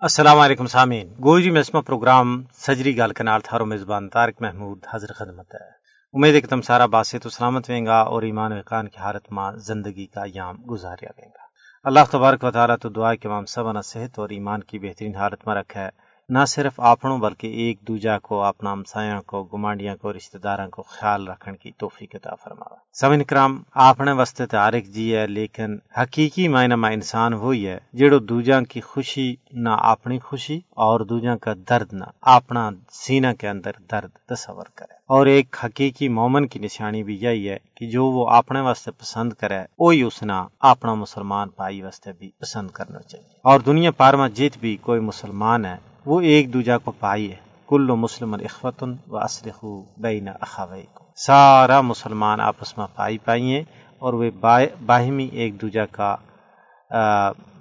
السلام علیکم سامعین۔ گوجری جی، مسمہ پروگرام سجری گال کنال تھارو میزبان تارک محمود حضر خدمت ہے۔ امید ہے کہ تم سارا باسے تو سلامت ویں گا اور ایمان و اقان کی حالت ماں زندگی کا یام گزاریا ویں گا۔ اللہ تبارک و تعالیٰ تو دعا کہ مام سب صحت اور ایمان کی بہترین حالت میں رکھا ہے نہ صرف آپنوں بلکہ ایک دوجا کو، اپنا ہمسایاں کو، گمانڈیاں کو، رشتہ داراں کو خیال رکھن کی توفیق عطا فرماوا سمن کرام، اپنے واسطے تارک جی ہے، لیکن حقیقی معنی میں انسان وہی ہے جڑو دوجا کی خوشی نہ اپنی خوشی اور دوجا کا درد نہ اپنا سینہ کے اندر درد تصور کرے۔ اور ایک حقیقی مومن کی نشانی بھی یہی ہے کہ جو وہ اپنے واسطے پسند کرے، وہی اس نے اپنا مسلمان پائی واسطے بھی پسند کرنا چاہیے۔ اور دنیا پار میں جیت بھی کوئی مسلمان ہے وہ ایک دوجا کو پائی ہے۔ کل مسلم اخوتن و اسلخ بین اخاوی کو سارا مسلمان آپس میں پائی پائی ہیں اور وہ باہمی ایک دوجا کا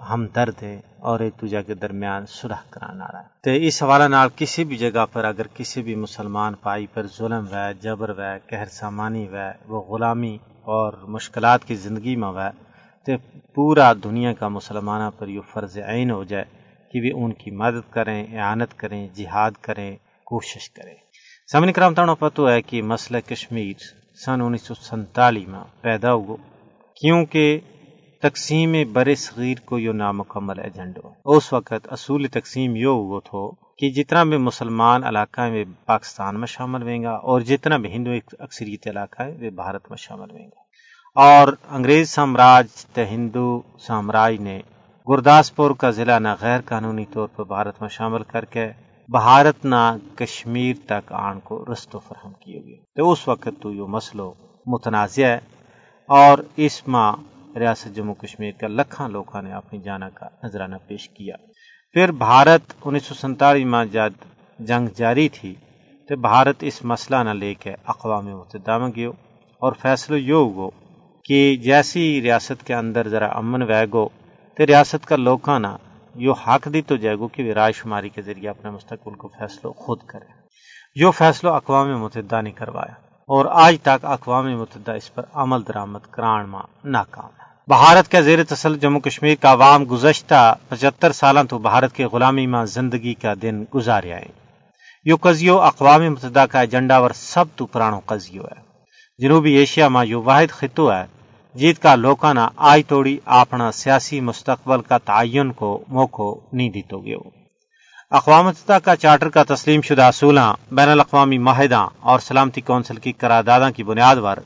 ہمدرد ہے اور ایک دوجا کے درمیان سلح کرانا رہا ہے۔ تو اس حوالے نال کسی بھی جگہ پر اگر کسی بھی مسلمان پائی پر ظلم و جبر و قہر سامانی و وہ غلامی اور مشکلات کی زندگی میں وہ تو پورا دنیا کا مسلمانہ پر یہ فرض عین ہو جائے۔ کہ وہ ان کی مدد کریں، اعانت کریں، جہاد کریں، کوشش کریں۔ سمن کرام تانو پتو ہے کہ مسئلہ کشمیر سن انیس سو سنتالیس میں پیدا ہوا۔ کیونکہ تقسیم بر صغیر کو یہ نامکمل ایجنڈو اس وقت اصول تقسیم یہ ہوا تھو کہ جتنا بھی مسلمان علاقہ میں پاکستان میں شامل ہوئیں گا اور جتنا بھی ہندو اکثریت علاقہ ہے، وہ بھارت میں شامل ہوئیں گا اور انگریز سامراج تے ہندو سامراج نے گرداسپور کا ضلع نہ غیر قانونی طور پر بھارت میں شامل کر کے بھارت نہ کشمیر تک آن کو رستو فراہم کیے گئے۔ تو اس وقت تو یہ مسئلہ متنازع ہے اور اس ماں ریاست جموں کشمیر کا لکھاں لوگوں نے اپنی جانا کا نذرانہ پیش کیا۔ پھر بھارت انیس سو سنتالیس میں جب جنگ جاری تھی، تو بھارت اس مسئلہ نہ لے کے اقوام متحدہ میں گیو اور فیصلہ یہ ہو کہ جیسی ریاست کے اندر ذرا امن وے تو ریاست کا لوگوں نا یہ حق دی تو جائے گو کہ وہ رائے شماری کے ذریعے اپنے مستقبل کو فیصلہ خود کرے۔ جو فیصلہ اقوام متحدہ نے کروایا اور آج تک اقوام متحدہ اس پر عمل درآمد کران میں ناکام ہے۔ بھارت کے زیر تسل جموں کشمیر کا عوام گزشتہ پچہتر سالوں تو بھارت کے غلامی میں زندگی کا دن گزارے آئے۔ یہ قزیو اقوام متحدہ کا ایجنڈا ور سب تو پرانو قزیو ہے۔ جنوبی ایشیا میں یہ واحد خطو ہے۔ جیت کا لوکانا آئی توڑی اپنا سیاسی مستقبل کا تعین کو موقع نہیں دیتو گیو۔ اقوام متحدہ کا چارٹر کا تسلیم شدہ اصولہ بین الاقوامی معاہدہ اور سلامتی کونسل کی قراردادوں کی بنیاد پر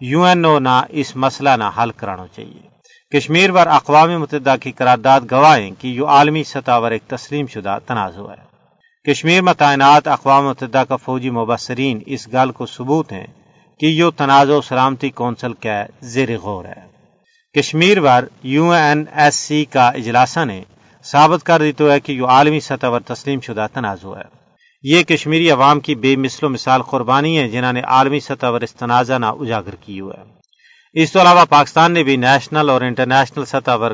یو این او نہ اس مسئلہ نہ حل کرانا چاہیے۔ کشمیر پر اقوام متحدہ کی قرارداد گواہیں کہ یہ عالمی سطح پر ایک تسلیم شدہ تنازع ہے۔ کشمیر میں تعینات اقوام متحدہ کا فوجی مبصرین اس گل کو ثبوت ہیں۔ کہ یہ تنازع سلامتی کونسل کا زیر غور ہے۔ کشمیر پر یو این ایس سی کا اجلاسہ نے ثابت کر دیتے ہے کہ یہ عالمی سطح پر تسلیم شدہ تنازع ہے۔ یہ کشمیری عوام کی بے مثل و مثال قربانی ہے جنہوں نے عالمی سطح پر اس تنازع نہ اجاگر کی ہے اس کے علاوہ پاکستان نے بھی نیشنل اور انٹرنیشنل سطح پر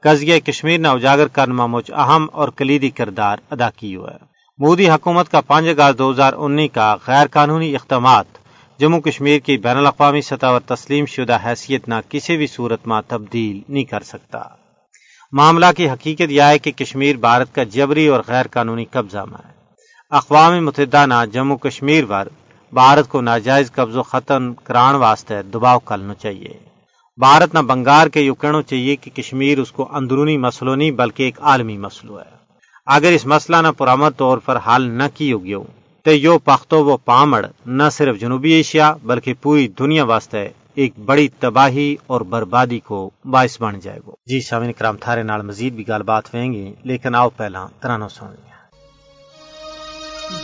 قزیہ کشمیر نہ اجاگر کرنا مجھ اہم اور کلیدی کردار ادا کی ہے مودی حکومت کا پانچ اگست دو ہزار انیس کا غیر قانونی اقدامات جموں کشمیر کی بین الاقوامی سطح پر تسلیم شدہ حیثیت نہ کسی بھی صورت میں تبدیل نہیں کر سکتا۔ معاملہ کی حقیقت یہ ہے کہ کشمیر بھارت کا جبری اور غیر قانونی قبضہ میں ہے۔ اقوام متحدہ نہ جموں کشمیر پر بھارت کو ناجائز قبض و ختم کران واسطے دباؤ کرنا چاہیے۔ بھارت نہ بنگار کے یوں کہنا چاہیے کہ کشمیر اس کو اندرونی مسئلہ نہیں بلکہ ایک عالمی مسئلہ ہے۔ اگر اس مسئلہ نہ پرامد طور پر حل نہ کی ہوگی تو یو پختو و پامڑ، نہ صرف جنوبی ایشیا بلکہ پوری دنیا واسطے ایک بڑی تباہی اور بربادی کو باعث بن جائے گا جی شامن کرام، تھارے نال مزید بھی گل بات ہوئیں گی، لیکن آؤ پہلا ترانو سن لیا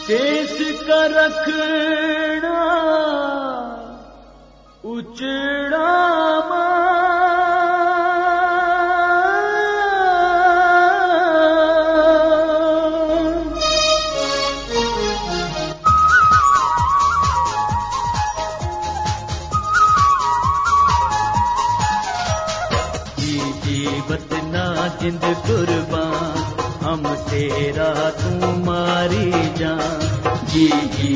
دیس کا رکھنا اچڑا جی جی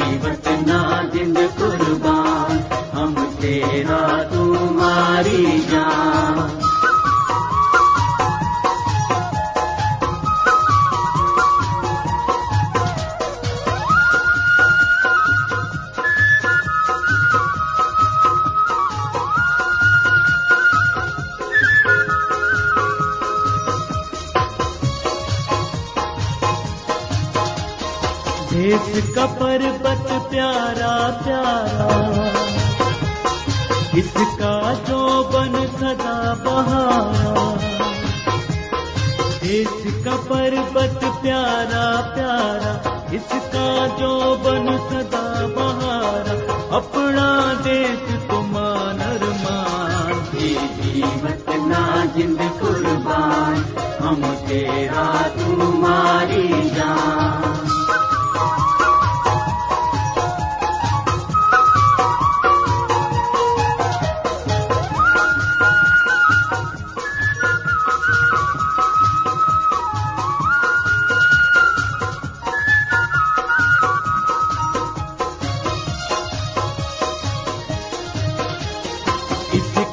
دیس پیارا پیارا۔ اس کا جو بن سدا بہارا۔ اس کا پربت پیارا پیارا۔ اس کا جو بن سدا بہارا۔ اپنا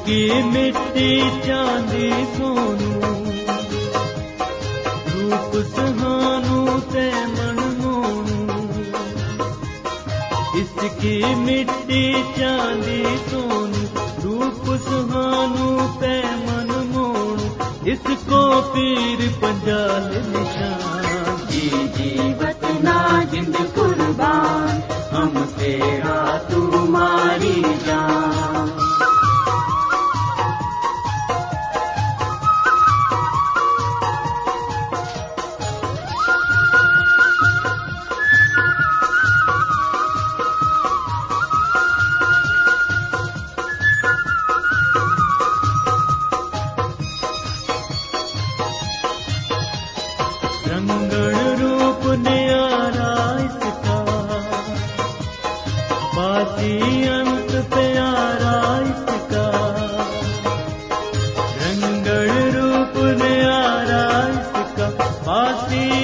کی مٹی چاندی سونو، روپ سہانو تے من مونو۔ اس کی مٹی چاندی سونو، روپ سہانو تے من مونو۔ اس کو پیر پنجال نشان۔ جی جیوت نا جند قربان، ہم تیرا تمہاری جان۔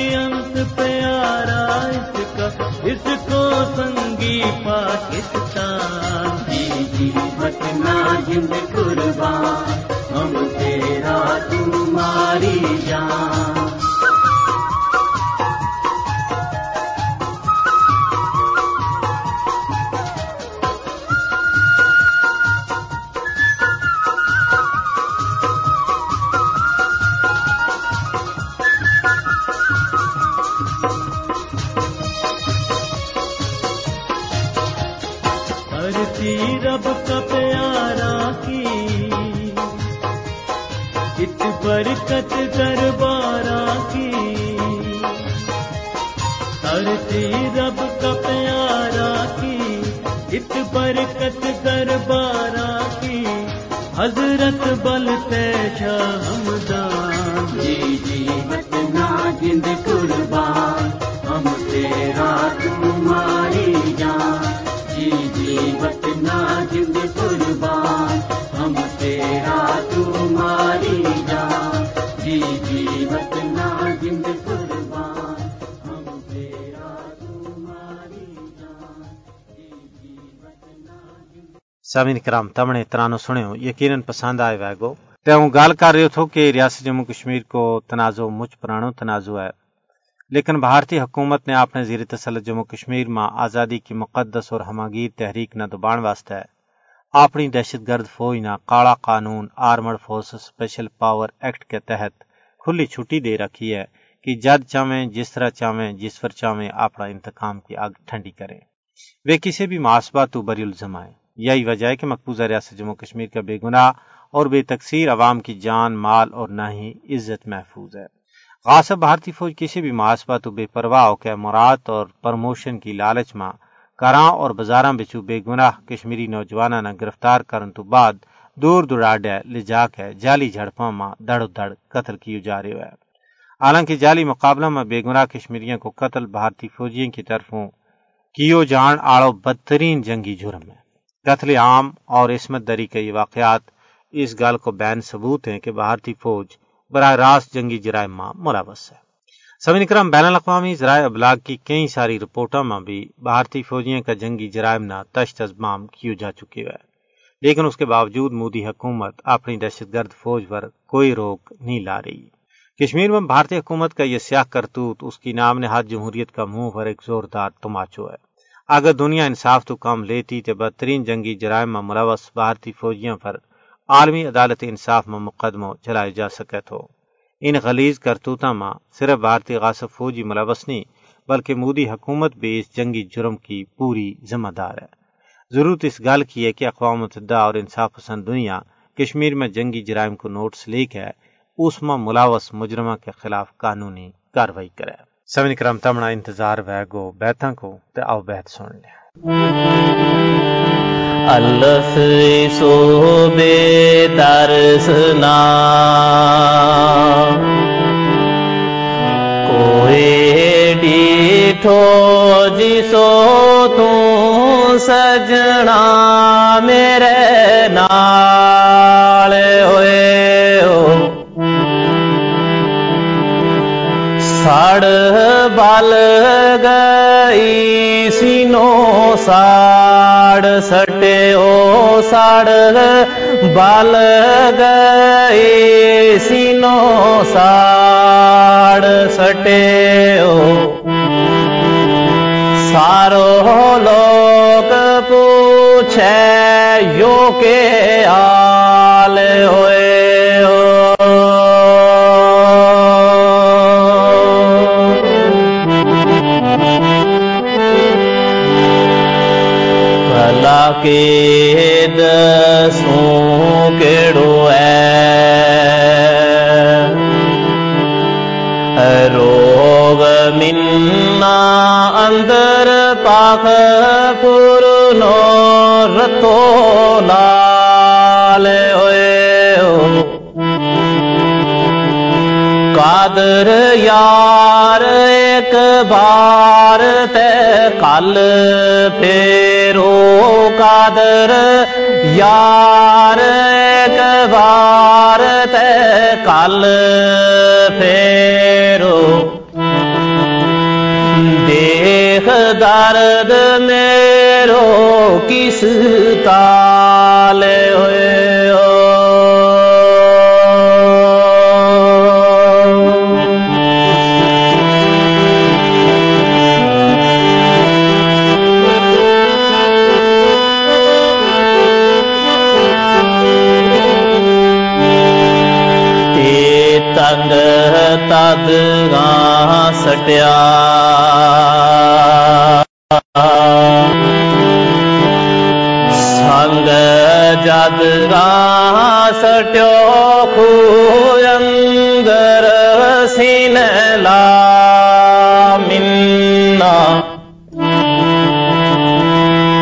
انت پیارا اس کا اس کو سنگی پاکستان۔ جی جی بتنا ہند دھرتی رب کا پیارا کی۔ ات برکت دربارا کی۔ دھرتی رب کا پیارا کی۔ ات برکت دربارا کی۔ حضرت بل پیشا ہمدان۔ جی جی بتنا جند قربان۔ ہم تیرا تمہاری جان۔ جی قربان، ہم تیرا تمہاری جان۔ قربان، ہم تیرا تمہاری جان۔ سامعین کرام تمنے ترانو سنو یقیناً پسند آئے ویگو تے ہوں گال کر رہے تھو کہ ریاست جموں کشمیر کو تنازع مجھ پرانو تنازع ہے۔ لیکن بھارتی حکومت نے اپنے زیر تسلط جموں کشمیر میں آزادی کی مقدس اور ہماگیر تحریک نہ دبان واسطے اپنی دہشت گرد فوج نہ کالا قانون armed force special power act کے تحت کھلی چھٹی دے رکھی ہے کہ جد چاہیں جس طرح چاہیں جس پر چاہیں اپنا انتقام کی آگ ٹھنڈی کریں۔ وہ کسی بھی محاسبہ تو بری الزم آئے۔ یہی وجہ ہے کہ مقبوضہ ریاست جموں کشمیر کا بے گناہ اور بے تقسیر عوام کی جان، مال اور نہ ہی عزت محفوظ ہے۔ غاصب بھارتی فوج کسی بھی محاسبہ تو بے پرواہ ہو کے مراد اور پرموشن کی لالچ ماں کراں اور بازاراں بچو بے گناہ کشمیری نوجوانہ نہ گرفتار کرن تو بعد دور دراڈے لے جا کے جعلی جھڑپاں ماں دڑ دڑ قتل کیو جا رہے ہے حالانکہ جعلی مقابلہ میں بے گناہ کشمیریوں کو قتل بھارتی فوجیوں کی طرفوں کیو جان آڑو بدترین جنگی جرم ہے۔ قتل عام اور عصمت دری کے یہ واقعات اس گال کو بین ثبوت ہیں کہ بھارتی فوج براہ راست جنگی جرائم میں ملوث ہے۔ سمن کرم بین الاقوامی ذرائع ابلاغ کی کئی ساری رپورٹوں میں بھی بھارتی فوجیوں کا جنگی جرائم نہ تشت ازمام کیو جا چکی ہے لیکن اس کے باوجود مودی حکومت اپنی دہشت گرد فوج پر کوئی روک نہیں لا رہی۔ کشمیر میں بھارتی حکومت کا یہ سیاہ کرتوت، اس کی نام نہاد جمہوریت کا منہ پر ایک زوردار تماچو ہے۔ اگر دنیا انصاف تو کم لیتی تو بدترین جنگی جرائم میں ملوث بھارتی فوجیوں پر عالمی عدالت انصاف میں مقدمہ چلائے جا سکے تو۔ ان غلیظ کرتوتہ میں صرف بھارتی غاصب فوجی ملوث نہیں، بلکہ مودی حکومت بھی اس جنگی جرم کی پوری ذمہ دار ہے۔ ضرورت اس گل کی ہے کہ اقوام متحدہ اور انصاف پسند دنیا کشمیر میں جنگی جرائم کو نوٹس لے کے اس میں ملاوس مجرمہ کے خلاف قانونی کاروائی کرے۔ سمن کرم تمنا انتظار وے گو بیتاں کو تے آؤ بیت سن لیا۔ الف سو بے درسنا کوئی ڈیٹھو جسو تو سجنا میرے نال ہوئے ہو سڑ بل گئی سینو ساڑ سٹے او ساڑ بال گئی سینو ساڑ سٹے او سارو لوگ پوچھے یو کے آل ہوئے کے دسوں کیڑو ہے روگ منا اندر پاک پور نو رتو لال ہوئے ہو قادر یار ایک بار تے کل پھیرو قادر یار ایک بار تے کل پھیرو دیکھ درد میرو کس تال ہوئے گاں سٹیا سنگ جد گاں سٹو خو اندر سین لا منا۔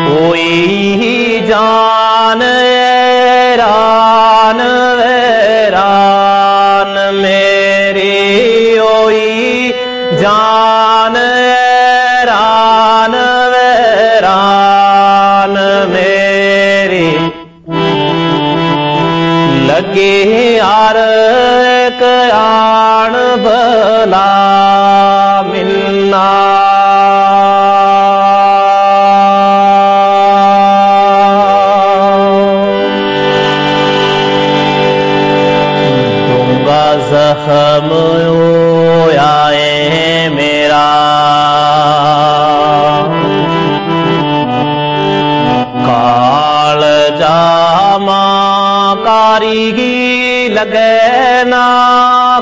کوئی جان لگے آر آن بلا ملنا دوں گا زخم کاری لگے نا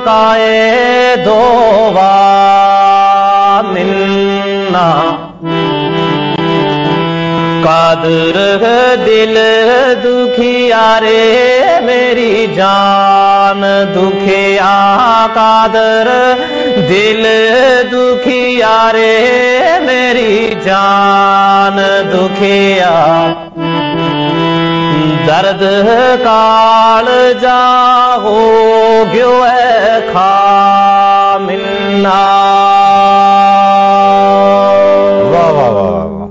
کائے دو ملنا قادر دل دکھیا رے میری جان۔ دکھیا قادر دل دکھیا رے میری جان۔ دکھیا درد کال جا ہو گیو ہے کھا ملنا واہ واہ واہ واہ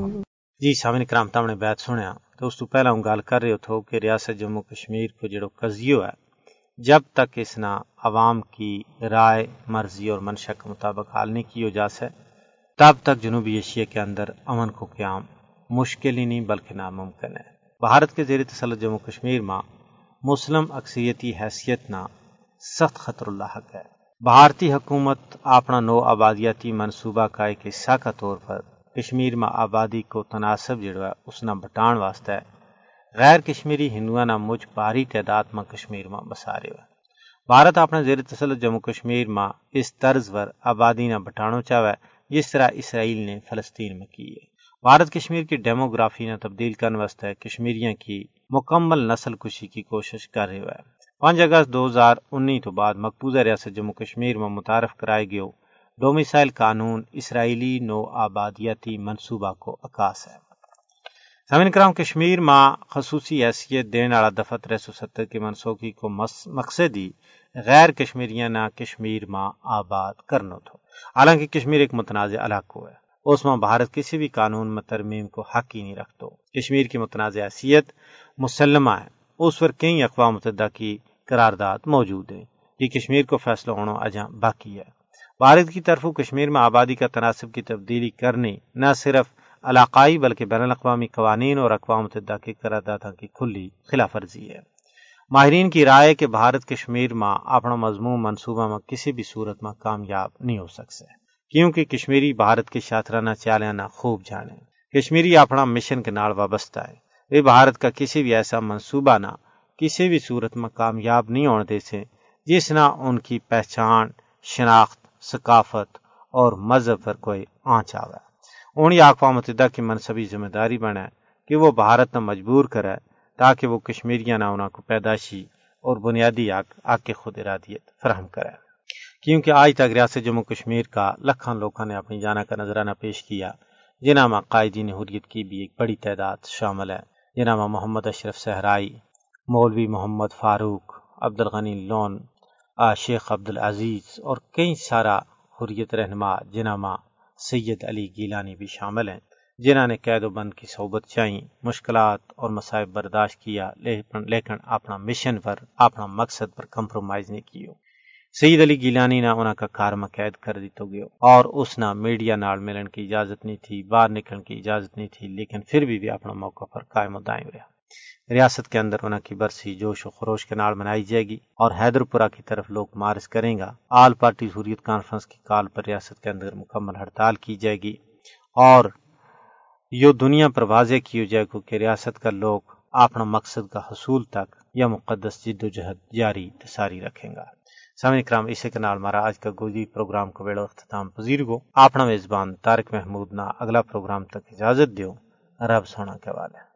جی سامن کرام تم نے بیت سنیا تو اس تو پہلا ہوں گال کر رہے تھو کہ ریاست جموں کشمیر کو جڑو قضیو ہے جب تک اس نہ عوام کی رائے مرضی اور منشا کے مطابق حال نہیں کیو جا سے تب تک جنوبی ایشیا کے اندر امن کو قیام مشکل ہی نہیں بلکہ ناممکن ہے بھارت کے زیر تسلط جموں کشمیر میں مسلم اکثریتی حیثیت نہ سخت خطر اللہ حق ہے۔ بھارتی حکومت اپنا نو آبادیاتی منصوبہ کا ایک حصہ کا طور پر کشمیر میں آبادی کو تناسب جڑو ہے، اس نہ بٹان واسطے ہے۔ غیر کشمیری ہندوؤں نہ مجھ بھاری تعداد میں کشمیر میں بسا رہے بھارت اپنے زیر تسلط جموں کشمیر میں اس طرز پر آبادی نہ بٹانو چاہے جس طرح اسرائیل نے فلسطین میں کی ہے۔ بھارت کشمیر کی ڈیموگرافی نے تبدیل کرنے واسطے کشمیریاں کی مکمل نسل کشی کی کوشش کر رہے ہوئے پانچ اگست دو ہزار انیس تو بعد مقبوضہ ریاست جموں کشمیر میں متعارف کرائے گئے ڈومیسائل قانون اسرائیلی نو آبادیاتی منصوبہ کو عکاس ہے۔ سامن کرام، کشمیر ماں خصوصی حیثیت دین والا دفعہ تر سو ستر کی منسوخی کو مقصدی غیر کشمیریاں نہ کشمیر ماں آباد کرنا تھو حالانکہ کشمیر ایک متنازع علاقہ ہے۔ اس میں بھارت کسی بھی قانون میں ترمیم کو حق ہی نہیں رکھتا۔ کشمیر کی متنازع حیثیت مسلمہ ہے۔ اس پر کئی اقوام متحدہ کی قرارداد موجود ہے یہ کشمیر کو فیصلہ ہونا اجاں باقی ہے۔ بھارت کی طرف کشمیر میں آبادی کا تناسب کی تبدیلی کرنے، نہ صرف علاقائی بلکہ بین الاقوامی قوانین اور اقوام متحدہ کی قرارداد کی کھلی خلاف ورزی ہے۔ ماہرین کی رائے کہ بھارت کشمیر میں اپنا مضمون منصوبہ میں کسی بھی صورت میں کامیاب نہیں ہو سکتے کیونکہ کشمیری بھارت کے شاطرانہ چالیاں خوب جانے کشمیری اپنا مشن کے نال وابستہ ہے۔ وہ بھارت کا کسی بھی ایسا منصوبہ نہ، کسی بھی صورت میں کامیاب نہیں ہونے دے سے جس نہ ان کی پہچان، شناخت، ثقافت اور مذہب پر کوئی آنچ آوے۔ انہیں اقوام متحدہ کی منصبی ذمہ داری بنے کہ وہ بھارت نہ مجبور کرے، تاکہ وہ کشمیریاں نہ انہوں کو پیدائشی اور بنیادی حق آگ کے خود ارادیت فراہم کرے۔ کیونکہ آج تک ریاست جموں کشمیر کا لکھان لوگوں نے اپنی جانا کا نظرانہ پیش کیا جنہ میں قائدین حریت کی بھی ایک بڑی تعداد شامل ہے جنہ میں محمد اشرف صحرائی، مولوی محمد فاروق عبد الغنی لون شیخ عبد العزیز اور کئی سارا حریت رہنما جنہ ماں سید علی گیلانی بھی شامل ہیں، جنہوں نے قید و بند کی صحبت چاہی مشکلات اور مسائب برداشت کیا، لیکن اپنا مشن پر، اپنا مقصد پر کمپرومائز نہیں کیو سید علی گیلانی نے انہوں کا کار قید کر دی گیا اور اس نہ میڈیا نال ملن کی اجازت نہیں تھی، باہر نکلنے کی اجازت نہیں تھی، لیکن پھر بھی بھی اپنا موقع پر قائم و دائم رہا۔ ریاست کے اندر انہوں کی برسی جوش و خروش کے نال منائی جائے گی اور حیدر پورہ کی طرف لوگ مارچ کریں گا۔ آل پارٹی حریت کانفرنس کی کال پر ریاست کے اندر مکمل ہڑتال کی جائے گی اور یہ دنیا پر واضح کی جائے گا کہ ریاست کا لوگ اپنا مقصد کا حصول تک یا مقدس جد و جہد جاری تساری رکھیں گا۔ سامع کرام اسے کے نال مارا آج کا گوجی پروگرام کو ویڑو اختتام پذیر گو۔ اپنا میزبان تارک محمود نا اگلا پروگرام تک اجازت دیو۔ رب سونا کے والے